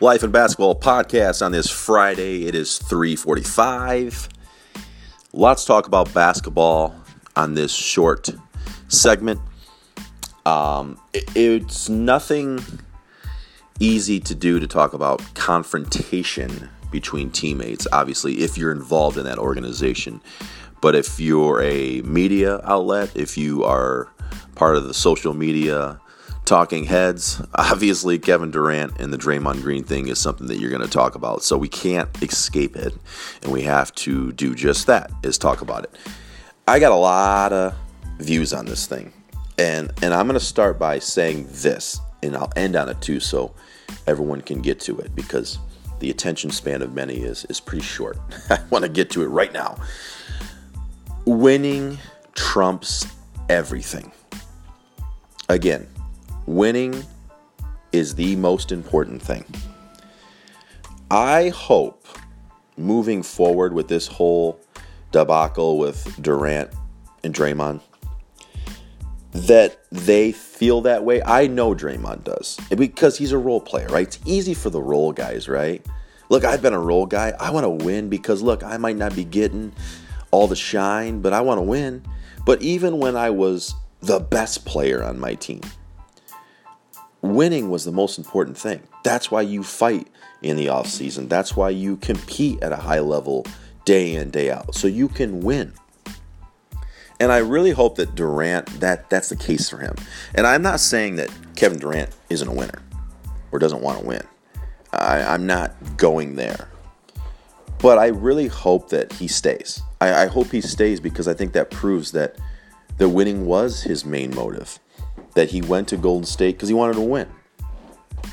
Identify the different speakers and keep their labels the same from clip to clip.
Speaker 1: Life and Basketball podcast on this Friday. It is 3:45. Lots to talk about basketball on this short segment. Um, it, it's nothing easy to do to talk about confrontation between teammates. Obviously, if you're involved in that organization, but if you're a media outlet, if you are part of the social media talking heads. Obviously, Kevin Durant and the Draymond Green thing is something that you're going to talk about. So we can't escape it. And we have to do just that, is talk about it. I got a lot of views on this thing. And, and I'm going to start by saying this, and I'll end on it too, so everyone can get to it because the attention span of many is, is pretty short. I want to get to it right now. Winning trumps everything. Again, winning is the most important thing. I hope moving forward with this whole debacle with Durant and Draymond that they feel that way. I know Draymond does because he's a role player, right? It's easy for the role guys, right? Look, I've been a role guy. I want to win because, look, I might not be getting all the shine, but I want to win. But even when I was the best player on my team, winning was the most important thing. That's why you fight in the off season. That's why you compete at a high level day in day out so you can win. And I really hope that Durant that that's the case for him. And I'm not saying that Kevin Durant isn't a winner or doesn't want to win. I, I'm not going there. But I really hope that he stays. I, I hope he stays because I think that proves that the winning was his main motive that he went to Golden State because he wanted to win.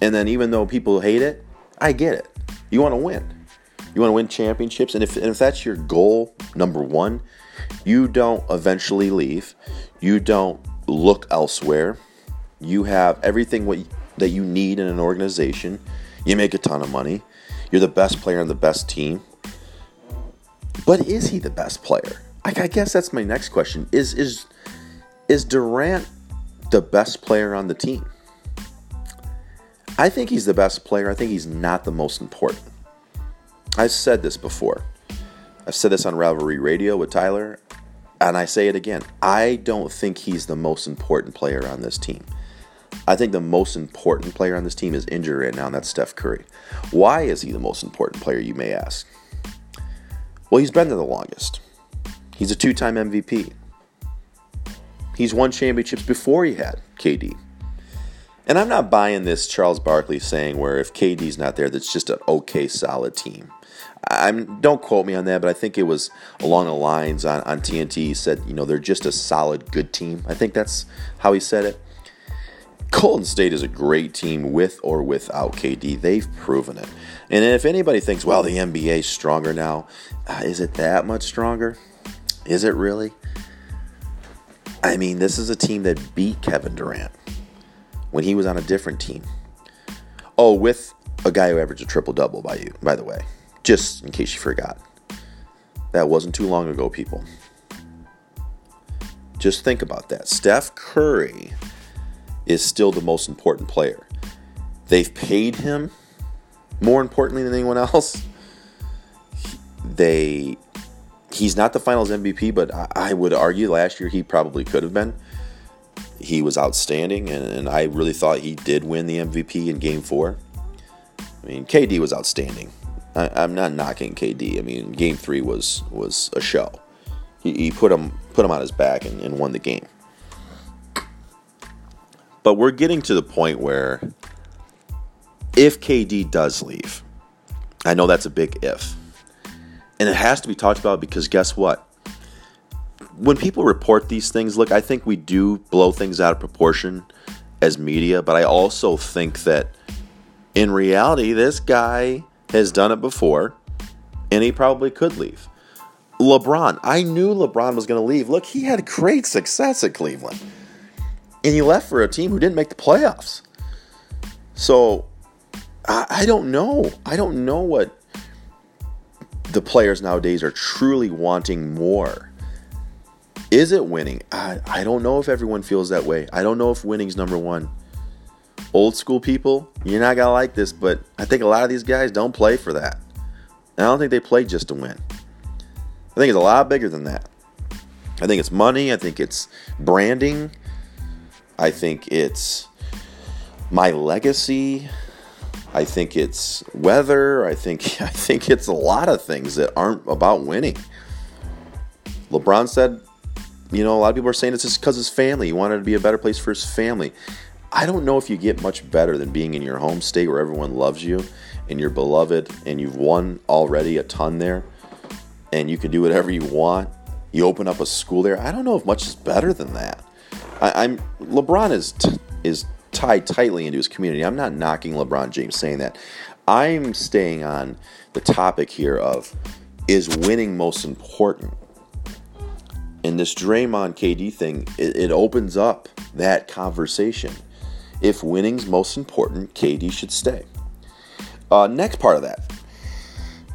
Speaker 1: And then even though people hate it, I get it. You want to win. You want to win championships, and if and if that's your goal number one, you don't eventually leave. You don't look elsewhere. You have everything what that you need in an organization. You make a ton of money. You're the best player on the best team. But is he the best player? I, I guess that's my next question. Is is is Durant the best player on the team. I think he's the best player. I think he's not the most important. I've said this before. I've said this on Rivalry Radio with Tyler, and I say it again. I don't think he's the most important player on this team. I think the most important player on this team is injured right now, and that's Steph Curry. Why is he the most important player, you may ask? Well, he's been there the longest. He's a two time MVP. He's won championships before he had KD. And I'm not buying this Charles Barkley saying where if KD's not there, that's just an okay, solid team. I'm don't quote me on that, but I think it was along the lines on, on TNT. He said, you know, they're just a solid, good team. I think that's how he said it. Golden State is a great team with or without KD. They've proven it. And if anybody thinks, well, the NBA is stronger now, uh, is it that much stronger? Is it really? I mean, this is a team that beat Kevin Durant when he was on a different team. Oh, with a guy who averaged a triple double by you, by the way, just in case you forgot. That wasn't too long ago, people. Just think about that. Steph Curry is still the most important player. They've paid him more importantly than anyone else. They he's not the finals MVP, but I, would argue last year he probably could have been. He was outstanding, and, and I really thought he did win the MVP in game four. I mean, KD was outstanding. I, am not knocking KD. I mean, game three was was a show. He, he put him put him on his back and, and won the game. But we're getting to the point where if KD does leave, I know that's a big if and it has to be talked about because guess what? When people report these things, look, I think we do blow things out of proportion as media, but I also think that in reality, this guy has done it before and he probably could leave. LeBron, I knew LeBron was going to leave. Look, he had great success at Cleveland. And he left for a team who didn't make the playoffs. So I, I don't know. I don't know what the players nowadays are truly wanting more. Is it winning? I, I don't know if everyone feels that way. I don't know if winning's number one. old school people, you're not gonna like this, but I think a lot of these guys don't play for that. And I don't think they play just to win. I think it's a lot bigger than that. I think it's money. I think it's branding. I think it's my legacy. I think it's weather. I think I think it's a lot of things that aren't about winning. LeBron said, you know, a lot of people are saying it's just because his family. He wanted to be a better place for his family. I don't know if you get much better than being in your home state where everyone loves you and you're beloved and you've won already a ton there and you can do whatever you want. You open up a school there. I don't know if much is better than that. I, am LeBron is t- is tied tightly into his community. I'm not knocking LeBron James saying that. I'm staying on the topic here of is winning most important. And this Draymond KD thing, it, it opens up that conversation. If winning's most important, KD should stay. Uh, next part of that,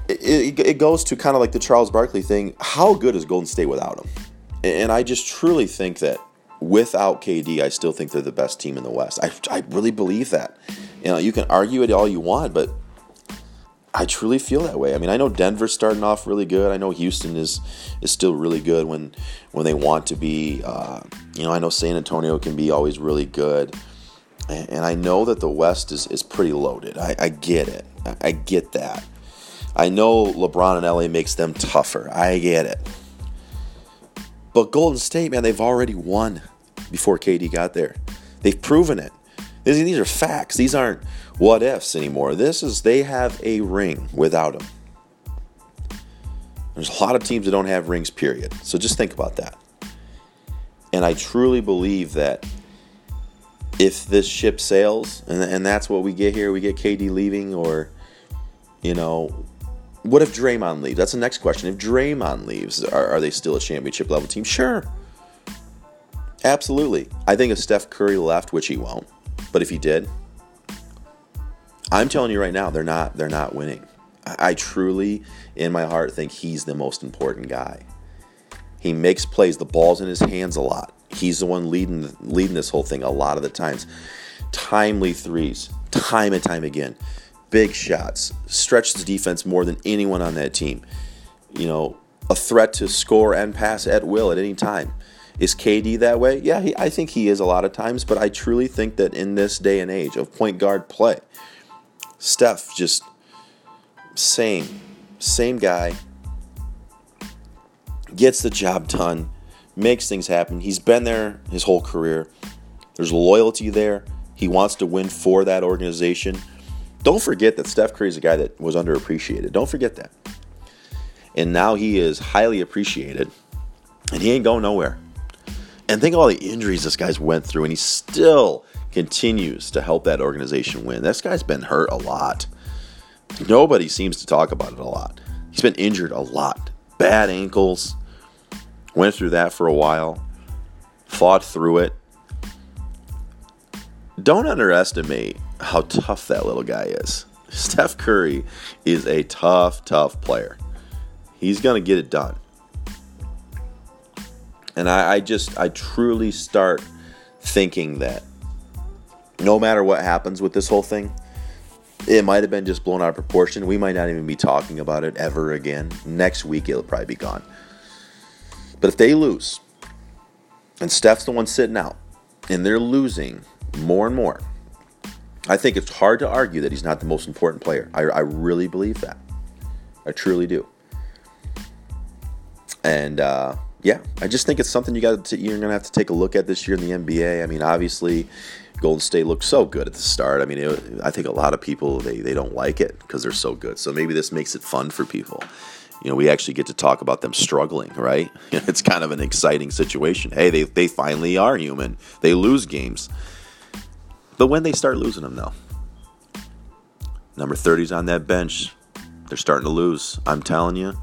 Speaker 1: it, it, it goes to kind of like the Charles Barkley thing. How good is Golden State without him? And I just truly think that without KD, I still think they're the best team in the West. I, I really believe that. You know, you can argue it all you want, but I truly feel that way. I mean, I know Denver's starting off really good. I know Houston is is still really good when when they want to be. Uh, you know, I know San Antonio can be always really good, and, and I know that the West is is pretty loaded. I, I get it. I, I get that. I know LeBron and LA makes them tougher. I get it. But Golden State, man, they've already won before KD got there. They've proven it. These are facts. These aren't what ifs anymore. This is they have a ring without him. There's a lot of teams that don't have rings, period. So just think about that. And I truly believe that if this ship sails, and, and that's what we get here, we get KD leaving, or, you know, what if Draymond leaves? That's the next question. If Draymond leaves, are, are they still a championship level team? Sure. Absolutely. I think if Steph Curry left, which he won't, but if he did, I'm telling you right now, they're not they're not winning. I, I truly, in my heart, think he's the most important guy. He makes plays. The ball's in his hands a lot. He's the one leading leading this whole thing a lot of the times. Timely threes, time and time again big shots, stretch the defense more than anyone on that team. You know, a threat to score and pass at will at any time. Is KD that way? Yeah, he, I think he is a lot of times, but I truly think that in this day and age of point guard play, Steph just same, same guy, gets the job done, makes things happen. He's been there his whole career. There's loyalty there. He wants to win for that organization. Don't forget that Steph Curry is a guy that was underappreciated. Don't forget that. And now he is highly appreciated, and he ain't going nowhere. And think of all the injuries this guy's went through, and he still continues to help that organization win. This guy's been hurt a lot. Nobody seems to talk about it a lot. He's been injured a lot. Bad ankles. Went through that for a while. Fought through it. Don't underestimate how tough that little guy is. Steph Curry is a tough, tough player. He's going to get it done. And I, I, just, I truly start thinking that no matter what happens with this whole thing, it might have been just blown out of proportion. We might not even be talking about it ever again. Next week, it'll probably be gone. But if they lose, and Steph's the one sitting out, and they're losing more and more, I think it's hard to argue that he's not the most important player. I, I really believe that. I truly do. And uh, yeah, I just think it's something you got to you're gonna have to take a look at this year in the NBA. I mean, obviously, Golden State looked so good at the start. I mean, it, I think a lot of people they they don't like it because they're so good. So maybe this makes it fun for people. You know, we actually get to talk about them struggling, right? It's kind of an exciting situation. Hey, they they finally are human. They lose games. But when they start losing them, though, number 30's on that bench. They're starting to lose. I'm telling you,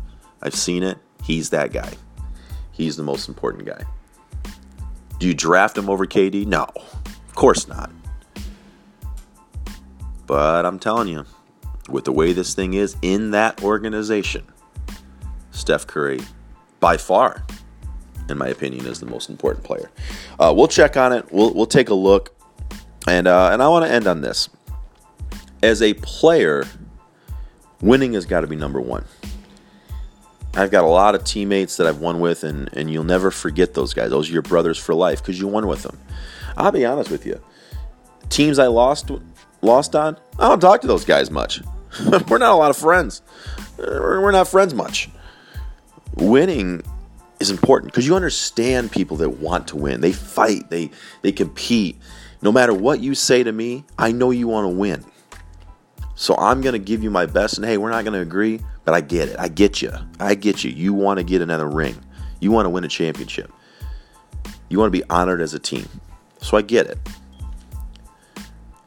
Speaker 1: I've seen it. He's that guy. He's the most important guy. Do you draft him over KD? No, of course not. But I'm telling you, with the way this thing is in that organization, Steph Curry, by far, in my opinion, is the most important player. Uh, we'll check on it. We'll, we'll take a look And uh, and I want to end on this. As a player, winning has got to be number one. I've got a lot of teammates that I've won with, and, and you'll never forget those guys. Those are your brothers for life because you won with them. I'll be honest with you. Teams I lost lost on, I don't talk to those guys much. We're not a lot of friends. We're not friends much. Winning is important because you understand people that want to win. They fight, they they compete. No matter what you say to me, I know you want to win. So I'm going to give you my best and hey, we're not going to agree, but I get it. I get you. I get you. You want to get another ring. You want to win a championship. You want to be honored as a team. So I get it.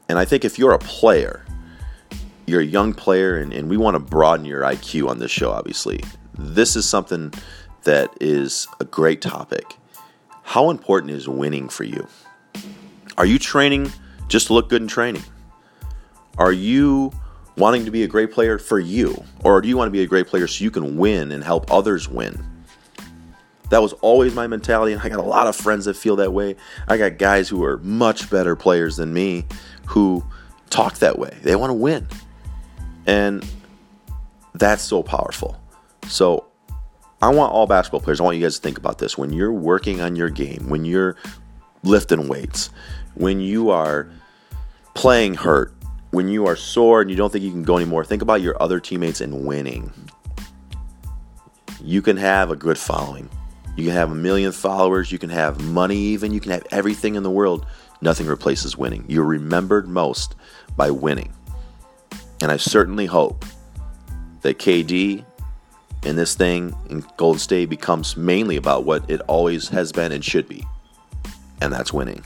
Speaker 1: And I think if you're a player, you're a young player, and, and we want to broaden your IQ on this show, obviously. This is something that is a great topic. How important is winning for you? Are you training just to look good in training? Are you wanting to be a great player for you? Or do you want to be a great player so you can win and help others win? That was always my mentality, and I got a lot of friends that feel that way. I got guys who are much better players than me who talk that way. They want to win. And that's so powerful. So I want all basketball players, I want you guys to think about this. When you're working on your game, when you're lifting weights, when you are playing hurt, when you are sore and you don't think you can go anymore, think about your other teammates and winning. You can have a good following. You can have a million followers. You can have money, even. You can have everything in the world. Nothing replaces winning. You're remembered most by winning. And I certainly hope that KD and this thing in Golden State becomes mainly about what it always has been and should be, and that's winning.